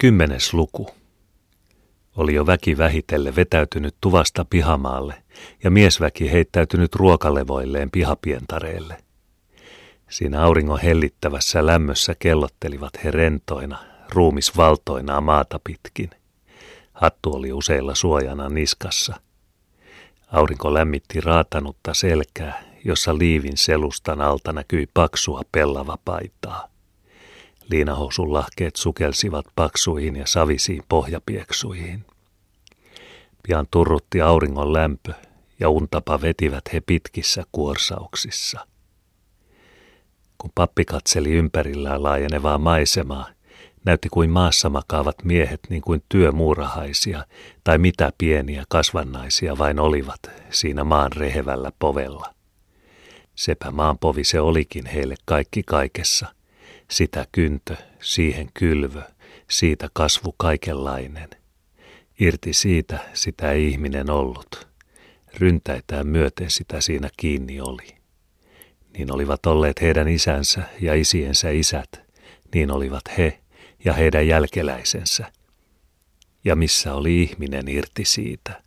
Kymmenes luku. Oli jo väki vähitelle vetäytynyt tuvasta pihamaalle ja miesväki heittäytynyt ruokalevoilleen pihapientareelle. Siinä auringon hellittävässä lämmössä kellottelivat he rentoina, ruumisvaltoina maata pitkin. Hattu oli useilla suojana niskassa. Aurinko lämmitti raatanutta selkää, jossa liivin selustan alta näkyi paksua pellava paitaa. Liinahousun lahkeet sukelsivat paksuihin ja savisiin pohjapieksuihin. Pian turrutti auringon lämpö ja untapa vetivät he pitkissä kuorsauksissa. Kun pappi katseli ympärillään laajenevaa maisemaa, näytti kuin maassa makaavat miehet niin kuin työmuurahaisia tai mitä pieniä kasvannaisia vain olivat siinä maan rehevällä povella. Sepä maanpovi se olikin heille kaikki kaikessa – sitä kyntö, siihen kylvö, siitä kasvu kaikenlainen. Irti siitä sitä ei ihminen ollut. Ryntäitään myöten sitä siinä kiinni oli. Niin olivat olleet heidän isänsä ja isiensä isät, niin olivat he ja heidän jälkeläisensä. Ja missä oli ihminen irti siitä?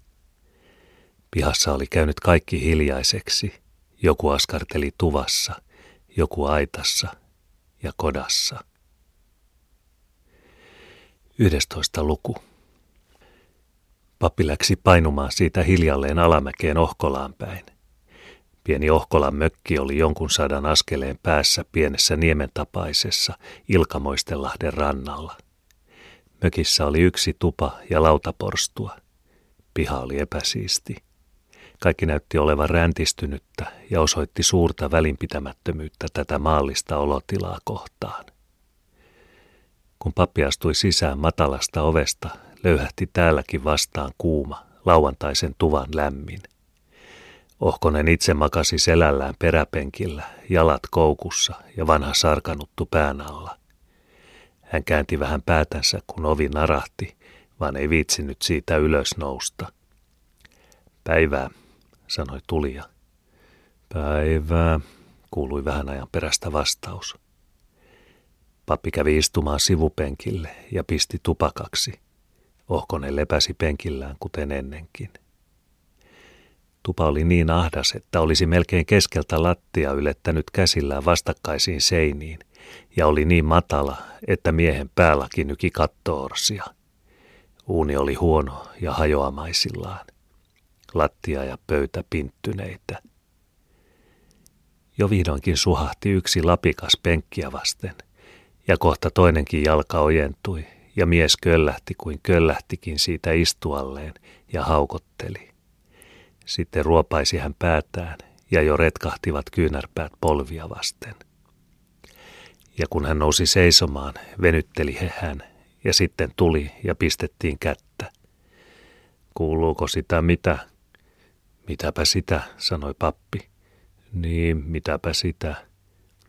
Pihassa oli käynyt kaikki hiljaiseksi. Joku askarteli tuvassa, joku aitassa – ja kodassa. 11. luku. Pappi läksi painumaan siitä hiljalleen alamäkeen Ohkolaan päin. Pieni Ohkolan mökki oli jonkun sadan askeleen päässä pienessä niementapaisessa Ilkamoistenlahden rannalla. Mökissä oli yksi tupa ja lautaporstua. Piha oli epäsiisti. Kaikki näytti olevan räntistynyttä ja osoitti suurta välinpitämättömyyttä tätä maallista olotilaa kohtaan. Kun pappi astui sisään matalasta ovesta, löyhähti täälläkin vastaan kuuma, lauantaisen tuvan lämmin. Ohkonen itse makasi selällään peräpenkillä, jalat koukussa ja vanha sarkanuttu pään alla. Hän käänti vähän päätänsä, kun ovi narahti, vaan ei viitsinyt siitä ylös nousta. Päivää, sanoi Tulija. Päivää, kuului vähän ajan perästä vastaus. Pappi kävi istumaan sivupenkille ja pisti tupakaksi. Ohkonen lepäsi penkillään kuten ennenkin. Tupa oli niin ahdas, että olisi melkein keskeltä lattia ylettänyt käsillään vastakkaisiin seiniin, ja oli niin matala, että miehen päälläkin nyki kattoorsia. Uuni oli huono ja hajoamaisillaan lattia ja pöytä pinttyneitä. Jo vihdoinkin suhahti yksi lapikas penkkiä vasten, ja kohta toinenkin jalka ojentui, ja mies köllähti kuin köllähtikin siitä istualleen ja haukotteli. Sitten ruopaisi hän päätään, ja jo retkahtivat kyynärpäät polvia vasten. Ja kun hän nousi seisomaan, venytteli he hän, ja sitten tuli ja pistettiin kättä. Kuuluuko sitä mitä, Mitäpä sitä, sanoi pappi. Niin, mitäpä sitä.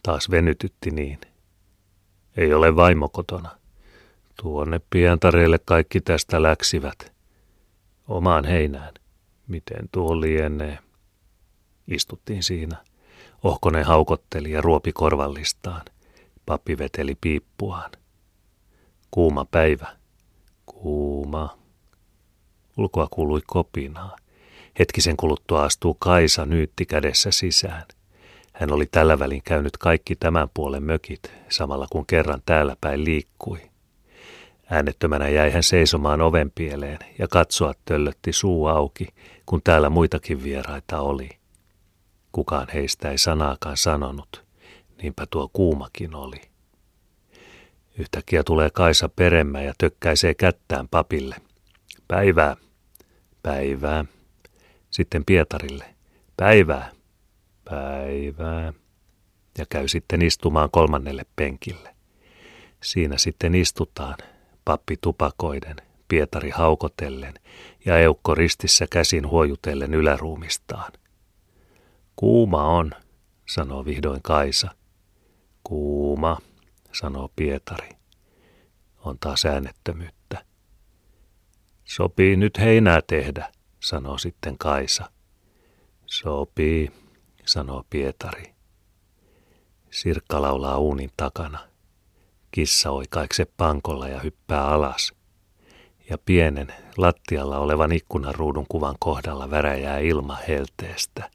Taas venytytti niin. Ei ole vaimo kotona. Tuonne pientareelle kaikki tästä läksivät. Omaan heinään. Miten tuo lienee? Istuttiin siinä. Ohkonen haukotteli ja ruopi korvallistaan. Pappi veteli piippuaan. Kuuma päivä. Kuuma. Ulkoa kuului kopinaa. Hetkisen kuluttua astuu Kaisa nyytti kädessä sisään. Hän oli tällä välin käynyt kaikki tämän puolen mökit, samalla kun kerran täällä päin liikkui. Äänettömänä jäi hän seisomaan ovenpieleen ja katsoa töllötti suu auki, kun täällä muitakin vieraita oli. Kukaan heistä ei sanaakaan sanonut, niinpä tuo kuumakin oli. Yhtäkkiä tulee Kaisa peremmä ja tökkäisee kättään papille. Päivää, päivää, sitten Pietarille. Päivää, päivää. Ja käy sitten istumaan kolmannelle penkille. Siinä sitten istutaan, pappi tupakoiden, Pietari haukotellen ja eukko ristissä käsin huojutellen yläruumistaan. Kuuma on, sanoo vihdoin Kaisa. Kuuma, sanoo Pietari. On taas äänettömyyttä. Sopii nyt heinää tehdä, sanoo sitten Kaisa. Sopii, sanoo Pietari. Sirkka laulaa uunin takana. Kissa oikaikse pankolla ja hyppää alas. Ja pienen, lattialla olevan ikkunaruudun kuvan kohdalla väräjää ilma helteestä.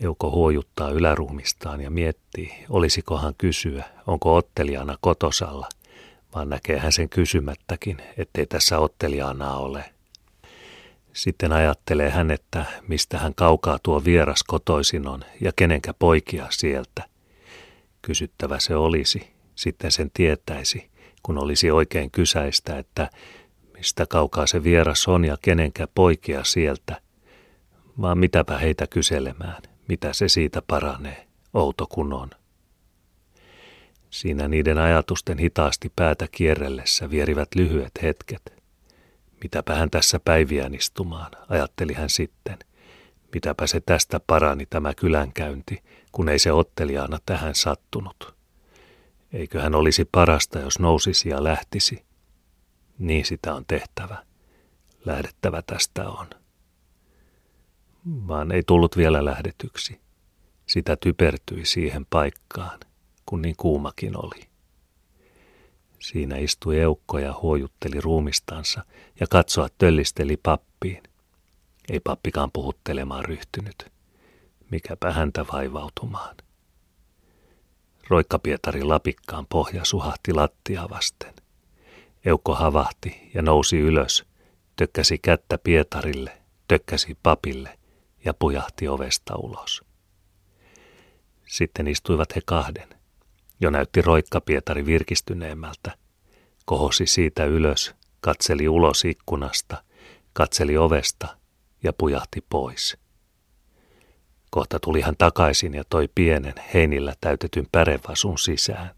Euko huojuttaa yläruumistaan ja miettii, olisikohan kysyä, onko ottelijana kotosalla, vaan näkee hän sen kysymättäkin, ettei tässä ottelijana ole. Sitten ajattelee hän, että mistä hän kaukaa tuo vieras kotoisin on ja kenenkä poikia sieltä. Kysyttävä se olisi, sitten sen tietäisi, kun olisi oikein kysäistä, että mistä kaukaa se vieras on ja kenenkä poikia sieltä, vaan mitäpä heitä kyselemään, mitä se siitä paranee, outo kun on. Siinä niiden ajatusten hitaasti päätä kierrellessä vierivät lyhyet hetket. Mitäpä hän tässä päiviään istumaan, ajatteli hän sitten. Mitäpä se tästä parani tämä kylänkäynti, kun ei se otteliaana tähän sattunut. Eikö hän olisi parasta, jos nousisi ja lähtisi? Niin sitä on tehtävä. Lähdettävä tästä on. Vaan ei tullut vielä lähdetyksi. Sitä typertyi siihen paikkaan, kun niin kuumakin oli. Siinä istui eukko ja huojutteli ruumistansa ja katsoa töllisteli pappiin. Ei pappikaan puhuttelemaan ryhtynyt. Mikäpä häntä vaivautumaan. Roikka Pietari lapikkaan pohja suhahti lattia vasten. Eukko havahti ja nousi ylös, tökkäsi kättä Pietarille, tökkäsi papille ja pujahti ovesta ulos. Sitten istuivat he kahden. Jo näytti Roikka Pietari virkistyneemmältä. Kohosi siitä ylös, katseli ulos ikkunasta, katseli ovesta ja pujahti pois. Kohta tuli hän takaisin ja toi pienen heinillä täytetyn pärevasun sisään.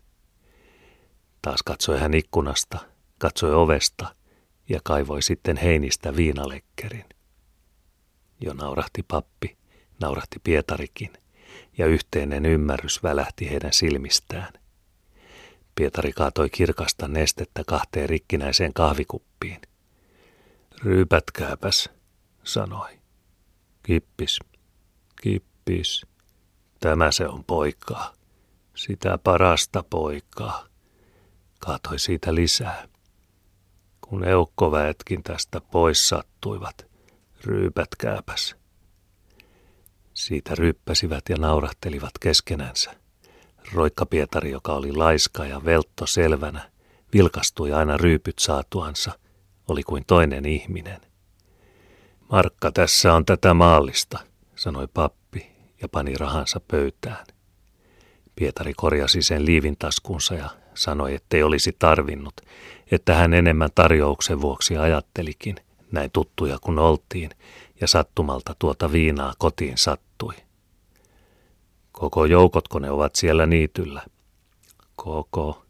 Taas katsoi hän ikkunasta, katsoi ovesta ja kaivoi sitten heinistä viinalekkerin. Jo naurahti pappi, naurahti Pietarikin, ja yhteinen ymmärrys välähti heidän silmistään. Pietari kaatoi kirkasta nestettä kahteen rikkinäiseen kahvikuppiin. Ryypätkääpäs, sanoi. Kippis, kippis. Tämä se on poikaa. Sitä parasta poikaa. Kaatoi siitä lisää. Kun eukkoväetkin tästä pois sattuivat, ryypätkääpäs. Siitä ryppäsivät ja naurahtelivat keskenänsä. Roikka Pietari, joka oli laiska ja veltto selvänä, vilkastui aina ryypyt saatuansa, oli kuin toinen ihminen. Markka tässä on tätä maallista, sanoi pappi ja pani rahansa pöytään. Pietari korjasi sen liivin taskunsa ja sanoi, ettei olisi tarvinnut, että hän enemmän tarjouksen vuoksi ajattelikin, näin tuttuja kun oltiin, ja sattumalta tuota viinaa kotiin sattui. Koko joukotko ne ovat siellä niityllä? Koko.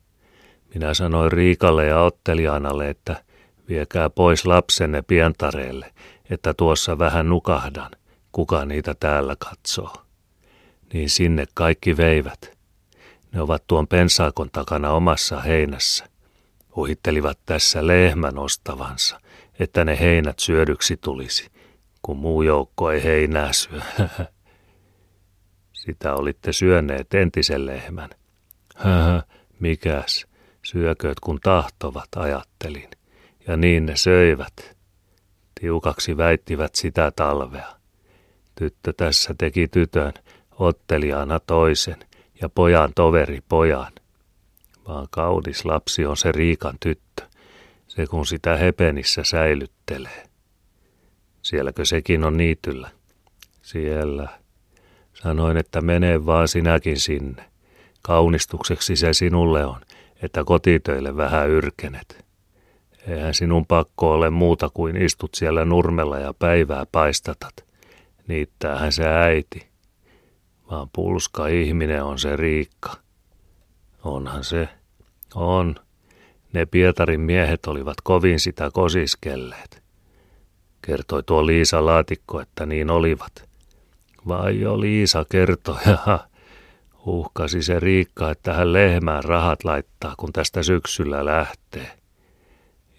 Minä sanoin Riikalle ja Ottelianalle, että viekää pois lapsenne pientareelle, että tuossa vähän nukahdan, kuka niitä täällä katsoo. Niin sinne kaikki veivät. Ne ovat tuon pensaakon takana omassa heinässä. Uhittelivat tässä lehmän ostavansa, että ne heinät syödyksi tulisi, kun muu joukko ei heinää syö. Sitä olitte syöneet entisen lehmän. Mikäs, syökööt kun tahtovat, ajattelin. Ja niin ne söivät. Tiukaksi väittivät sitä talvea. Tyttö tässä teki tytön, ottelijana toisen ja pojan toveri pojan. Vaan kaudis lapsi on se Riikan tyttö, se kun sitä hepenissä säilyttelee. Sielläkö sekin on niityllä? Siellä. Sanoin, että mene vaan sinäkin sinne. Kaunistukseksi se sinulle on, että kotitöille vähän yrkenet. Eihän sinun pakko ole muuta kuin istut siellä nurmella ja päivää paistatat. Niittäähän se äiti. Vaan pulska ihminen on se Riikka. Onhan se. On. Ne Pietarin miehet olivat kovin sitä kosiskelleet. Kertoi tuo Liisa Laatikko, että niin olivat. Vai jo Liisa kertoi, ja uhkasi se Riikka, että hän lehmään rahat laittaa, kun tästä syksyllä lähtee.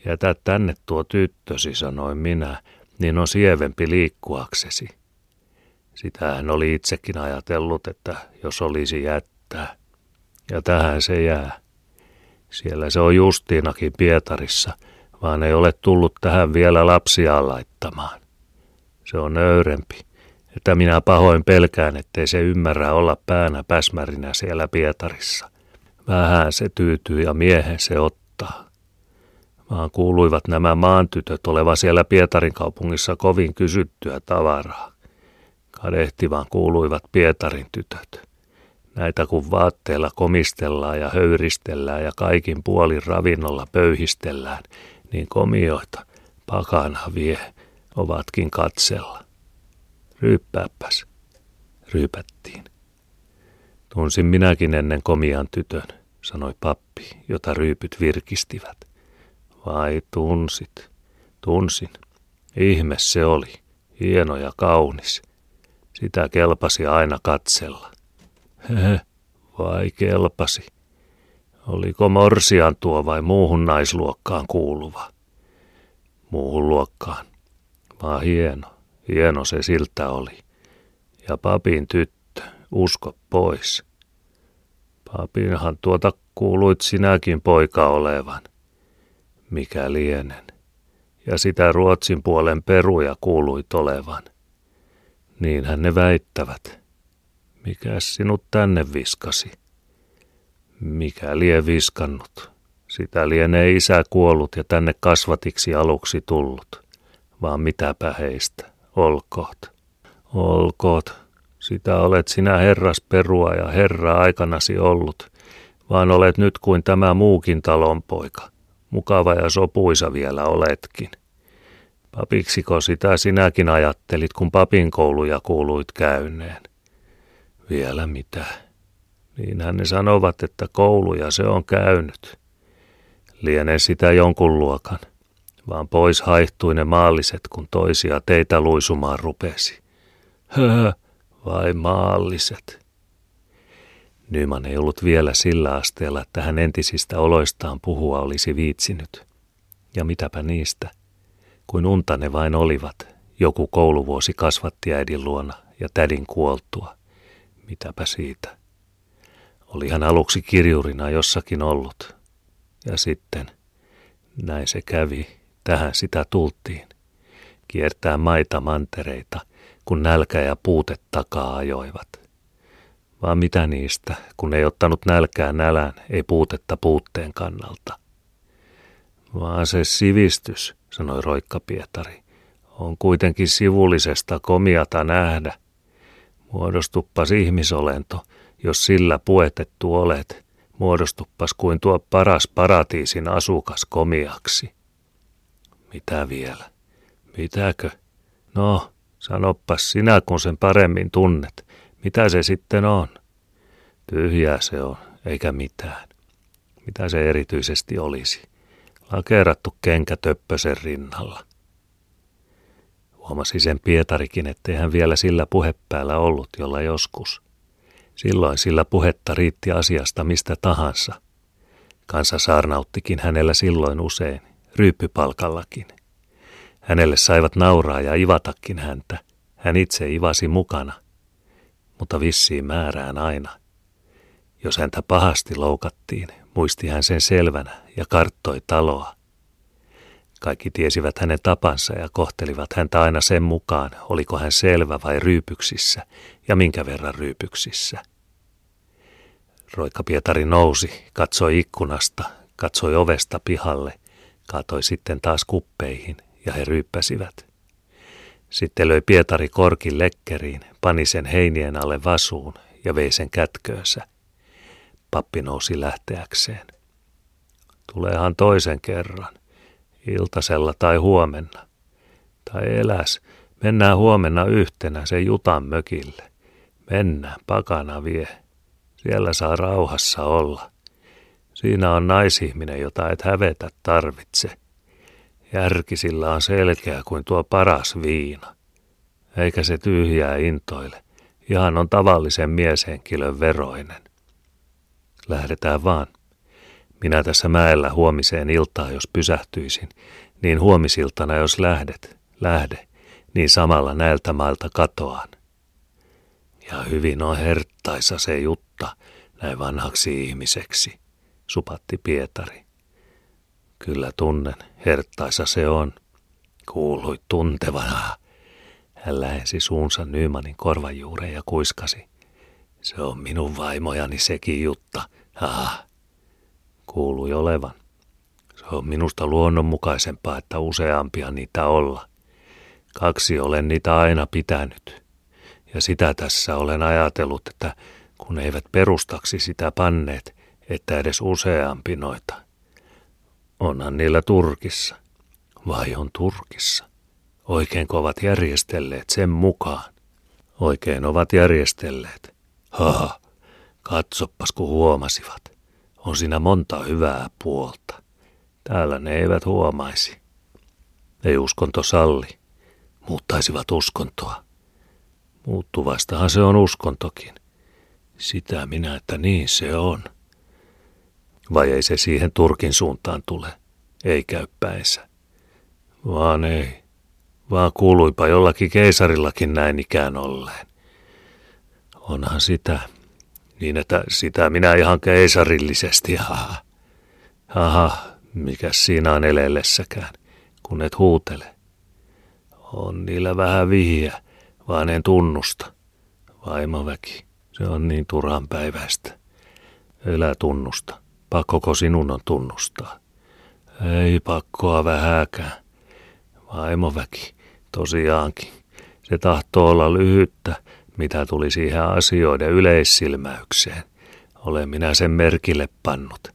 Jätä tänne tuo tyttösi, sanoin minä, niin on sievempi liikkuaksesi. Sitä hän oli itsekin ajatellut, että jos olisi jättää. Ja tähän se jää. Siellä se on Justiinakin Pietarissa, vaan ei ole tullut tähän vielä lapsia laittamaan. Se on nöyrempi, että minä pahoin pelkään, ettei se ymmärrä olla päänä päsmärinä siellä Pietarissa. Vähän se tyytyy ja miehen se ottaa. Vaan kuuluivat nämä maantytöt oleva siellä Pietarin kaupungissa kovin kysyttyä tavaraa. Kadehtivan kuuluivat Pietarin tytöt. Näitä kun vaatteella komistellaan ja höyristellään ja kaikin puolin ravinnolla pöyhistellään, niin komioita pakana vie ovatkin katsella. Ryyppääpäs. Ryypättiin. Tunsin minäkin ennen komian tytön, sanoi pappi, jota ryypyt virkistivät. Vai tunsit? Tunsin. Ihme se oli. Hieno ja kaunis. Sitä kelpasi aina katsella. Hehe, vai kelpasi. Oliko morsian tuo vai muuhun naisluokkaan kuuluva? Muuhun luokkaan. Vaan hieno, hieno se siltä oli. Ja papin tyttö, usko pois. Papinhan tuota kuuluit sinäkin poika olevan. Mikä lienen. Ja sitä Ruotsin puolen peruja kuuluit olevan. Niinhän ne väittävät. Mikä sinut tänne viskasi? Mikä lie viskannut? Sitä lienee isä kuollut ja tänne kasvatiksi aluksi tullut. Vaan mitäpä heistä, olkoot. Olkoot, sitä olet sinä herras perua ja herra aikanasi ollut, vaan olet nyt kuin tämä muukin talonpoika. Mukava ja sopuisa vielä oletkin. Papiksiko sitä sinäkin ajattelit, kun papin kouluja kuuluit käyneen? Vielä mitä? Niinhän ne sanovat, että kouluja se on käynyt. Liene sitä jonkun luokan, vaan pois haihtui ne maalliset, kun toisia teitä luisumaan rupesi. Höhö, vai maalliset? Nyman ei ollut vielä sillä asteella, että hän entisistä oloistaan puhua olisi viitsinyt. Ja mitäpä niistä? Kuin unta ne vain olivat. Joku kouluvuosi kasvatti äidin luona ja tädin kuoltua. Mitäpä siitä. Oli hän aluksi kirjurina jossakin ollut. Ja sitten, näin se kävi, tähän sitä tultiin. Kiertää maita mantereita, kun nälkä ja puute takaa ajoivat. Vaan mitä niistä, kun ei ottanut nälkää nälän, ei puutetta puutteen kannalta. Vaan se sivistys, sanoi Roikka Pietari, on kuitenkin sivullisesta komiata nähdä – Muodostuppas ihmisolento, jos sillä puetettu olet, muodostuppas kuin tuo paras paratiisin asukas komiaksi. Mitä vielä? Mitäkö? No, sanoppas sinä, kun sen paremmin tunnet. Mitä se sitten on? Tyhjää se on, eikä mitään. Mitä se erityisesti olisi? Lakerattu kenkä töppösen rinnalla. Huomasi sen Pietarikin, ettei hän vielä sillä puhepäällä ollut, jolla joskus. Silloin sillä puhetta riitti asiasta mistä tahansa. Kansa saarnauttikin hänellä silloin usein, ryyppypalkallakin. Hänelle saivat nauraa ja ivatakin häntä. Hän itse ivasi mukana, mutta vissiin määrään aina. Jos häntä pahasti loukattiin, muisti hän sen selvänä ja karttoi taloa. Kaikki tiesivät hänen tapansa ja kohtelivat häntä aina sen mukaan, oliko hän selvä vai ryypyksissä ja minkä verran ryypyksissä. Roikka Pietari nousi, katsoi ikkunasta, katsoi ovesta pihalle, kaatoi sitten taas kuppeihin ja he ryyppäsivät. Sitten löi Pietari korkin lekkeriin, pani sen heinien alle vasuun ja vei sen kätköönsä. Pappi nousi lähteäkseen. Tuleehan toisen kerran iltasella tai huomenna. Tai eläs, mennään huomenna yhtenä se Jutan mökille. Mennään, pakana vie. Siellä saa rauhassa olla. Siinä on naisihminen, jota et hävetä tarvitse. Järki sillä on selkeä kuin tuo paras viina. Eikä se tyhjää intoile. Ihan on tavallisen mieshenkilön veroinen. Lähdetään vaan. Minä tässä mäellä huomiseen iltaan, jos pysähtyisin, niin huomisiltana, jos lähdet, lähde, niin samalla näiltä mailta katoan. Ja hyvin on herttaisa se jutta, näin vanhaksi ihmiseksi, supatti Pietari. Kyllä tunnen, herttaisa se on. Kuului tuntevana. Hän lähensi suunsa Nymanin korvajuureen ja kuiskasi. Se on minun vaimojani sekin Jutta. Ah. Kuului olevan. Se on minusta luonnonmukaisempaa, että useampia niitä olla. Kaksi olen niitä aina pitänyt. Ja sitä tässä olen ajatellut, että kun eivät perustaksi sitä panneet, että edes useampi noita. Onhan niillä Turkissa. Vai on Turkissa? Oikein ovat järjestelleet sen mukaan. Oikein ovat järjestelleet. Ha, katsoppas kun huomasivat. On siinä monta hyvää puolta. Täällä ne eivät huomaisi. Ei uskonto salli. Muuttaisivat uskontoa. Muuttuvastahan se on uskontokin. Sitä minä, että niin se on. Vai ei se siihen Turkin suuntaan tule? Ei käy päinsä. Vaan ei. Vaan kuuluipa jollakin keisarillakin näin ikään olleen. Onhan sitä. Niin, että sitä minä ihan keisarillisesti. Aha. Aha, mikä siinä on elellessäkään, kun et huutele. On niillä vähän vihiä, vaan en tunnusta. Vaimoväki, se on niin turhan päivästä. Elä tunnusta. Pakkoko sinun on tunnustaa? Ei pakkoa vähäkään. Vaimoväki, tosiaankin. Se tahtoo olla lyhyttä, mitä tuli siihen asioiden yleissilmäykseen. Olen minä sen merkille pannut.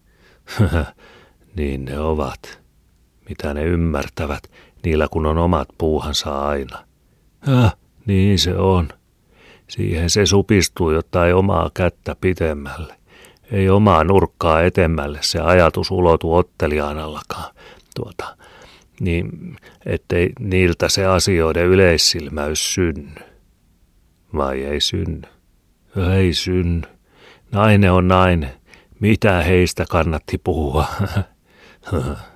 niin ne ovat. Mitä ne ymmärtävät, niillä kun on omat puuhansa aina. Häh, niin se on. Siihen se supistuu, jotta ei omaa kättä pitemmälle. Ei omaa nurkkaa etemmälle se ajatus ulotu otteliaanallakaan. Tuota, niin ettei niiltä se asioiden yleissilmäys synny. Vai ei synny? Ei synny. Nainen on nainen. Mitä heistä kannatti puhua?